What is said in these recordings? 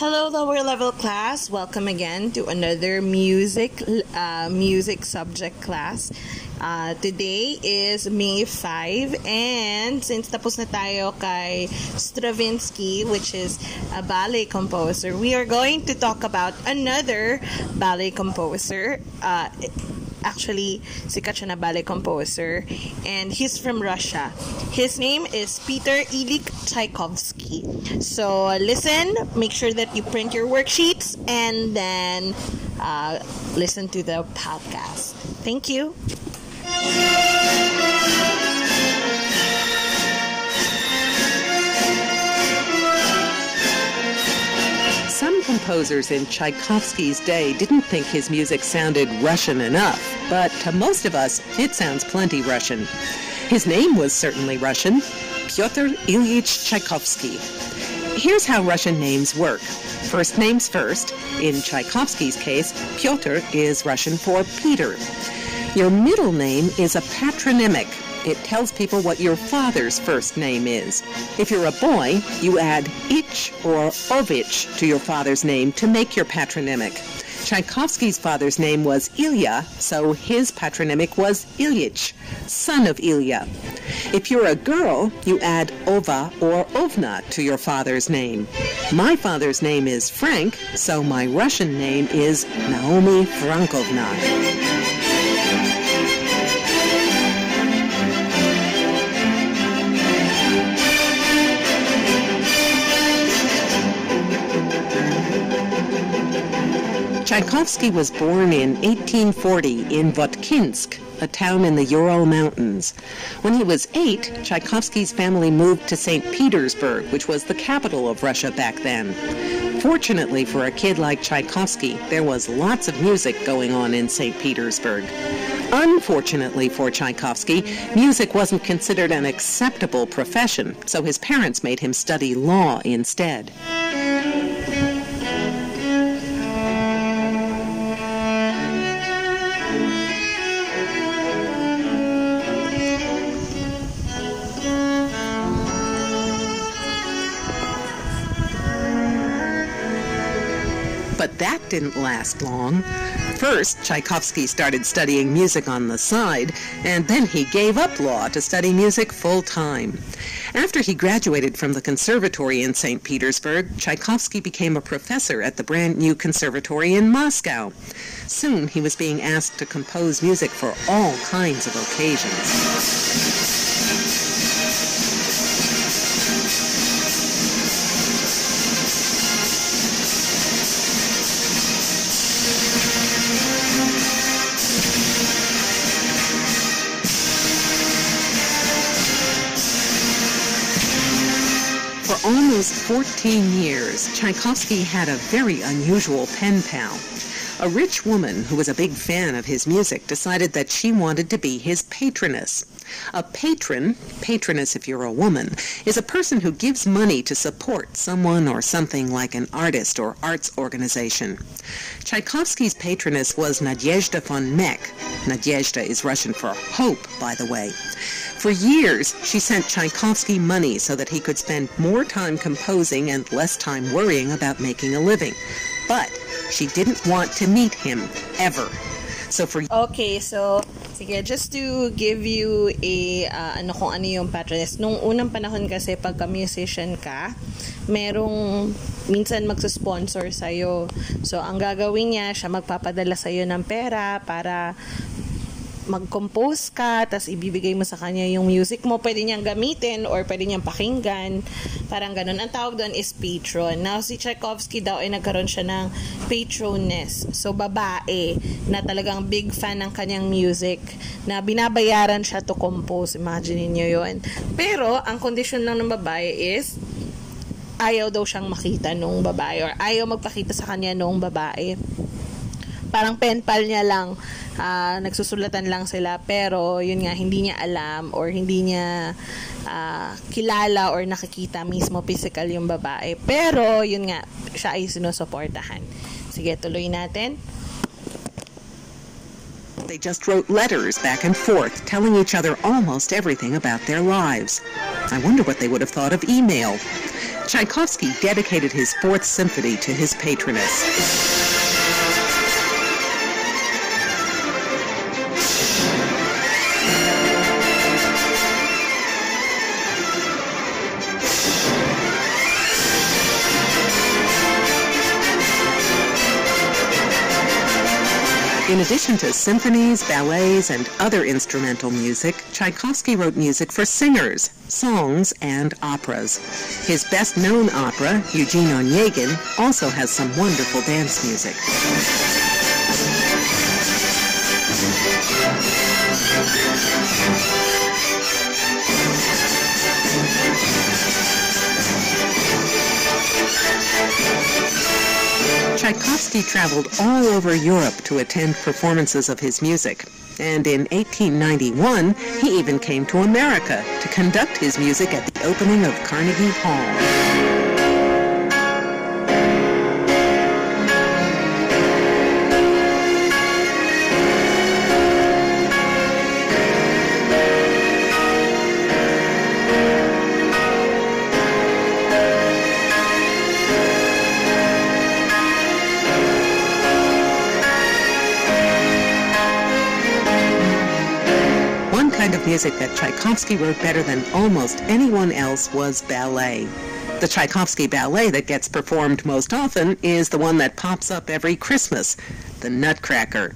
Hello, lower level class. Welcome again to another music uh, music subject class. Uh, today is May 5 and since tapos na tayo kay Stravinsky which is a ballet composer, we are going to talk about another ballet composer. Uh, actually sikat siya na ballet composer and he's from Russia. His name is Peter Ilyich Tchaikovsky. So listen, make sure that you print your worksheets and then uh, listen to the podcast. Thank you. Composers in Tchaikovsky's day didn't think his music sounded Russian enough, but to most of us, it sounds plenty Russian. His name was certainly Russian Pyotr Ilyich Tchaikovsky. Here's how Russian names work. First names first. In Tchaikovsky's case, Pyotr is Russian for Peter. Your middle name is a patronymic. It tells people what your father's first name is. If you're a boy, you add ich or ovich to your father's name to make your patronymic. Tchaikovsky's father's name was Ilya, so his patronymic was Ilyich, son of Ilya. If you're a girl, you add Ova or Ovna to your father's name. My father's name is Frank, so my Russian name is Naomi Frankovna. Tchaikovsky was born in 1840 in Votkinsk, a town in the Ural Mountains. When he was eight, Tchaikovsky's family moved to St. Petersburg, which was the capital of Russia back then. Fortunately for a kid like Tchaikovsky, there was lots of music going on in St. Petersburg. Unfortunately for Tchaikovsky, music wasn't considered an acceptable profession, so his parents made him study law instead. But that didn't last long. First, Tchaikovsky started studying music on the side, and then he gave up law to study music full time. After he graduated from the conservatory in St. Petersburg, Tchaikovsky became a professor at the brand new conservatory in Moscow. Soon he was being asked to compose music for all kinds of occasions. Almost 14 years, Tchaikovsky had a very unusual pen pal. A rich woman who was a big fan of his music decided that she wanted to be his patroness. A patron, patroness if you're a woman, is a person who gives money to support someone or something like an artist or arts organization. Tchaikovsky's patroness was Nadezhda von Meck. Nadezhda is Russian for hope, by the way. For years, she sent Tchaikovsky money so that he could spend more time composing and less time worrying about making a living. But she didn't want to meet him, ever. So for Okay, so sige, just to give you a uh, ano kung ano yung patroness. Nung unang panahon kasi pagka musician ka, merong minsan magsusponsor sa'yo. So, ang gagawin niya, siya magpapadala sa'yo ng pera para mag-compose ka, tapos ibibigay mo sa kanya yung music mo, pwede niyang gamitin or pwede niyang pakinggan. Parang ganun. Ang tawag doon is patron. Now, si Tchaikovsky daw ay nagkaroon siya ng patroness. So, babae na talagang big fan ng kanyang music na binabayaran siya to compose. Imagine niyo yun. Pero, ang condition lang ng babae is ayaw daw siyang makita nung babae or ayaw magpakita sa kanya nung babae parang pen pal niya lang uh, nagsusulatan lang sila pero yun nga hindi niya alam or hindi niya uh, kilala or nakikita mismo physical yung babae pero yun nga siya ay sinusuportahan sige tuloy natin They just wrote letters back and forth, telling each other almost everything about their lives. I wonder what they would have thought of email. Tchaikovsky dedicated his Fourth Symphony to his patroness. In addition to symphonies, ballets, and other instrumental music, Tchaikovsky wrote music for singers, songs, and operas. His best known opera, Eugene Onegin, also has some wonderful dance music. Tchaikovsky traveled all over Europe to attend performances of his music. And in 1891, he even came to America to conduct his music at the opening of Carnegie Hall. Music that Tchaikovsky wrote better than almost anyone else was ballet. The Tchaikovsky ballet that gets performed most often is the one that pops up every Christmas, the Nutcracker.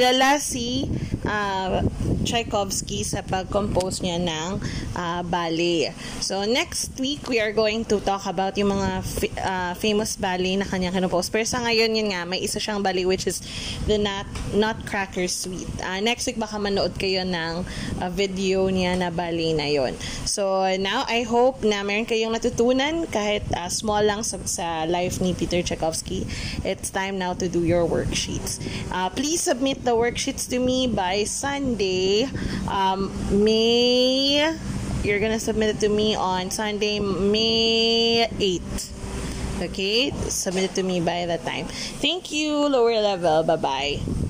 Kilala si uh, Tchaikovsky sa pag-compose niya ng uh, ballet. So, next week, we are going to talk about yung mga f- uh, famous ballet na kanyang kinompose. Pero sa ngayon, yun nga, may isa siyang ballet which is the Nut Nutcracker Suite. Uh, next week, baka manood kayo ng uh, video niya na ballet na yon. So, now, I hope na meron kayong natutunan kahit uh, small lang sa, sa life ni Peter Tchaikovsky. It's time now to do your worksheets. Uh, please submit the worksheets to me by Sunday, um, May. You're gonna submit it to me on Sunday, May 8th. Okay, submit it to me by that time. Thank you, lower level. Bye bye.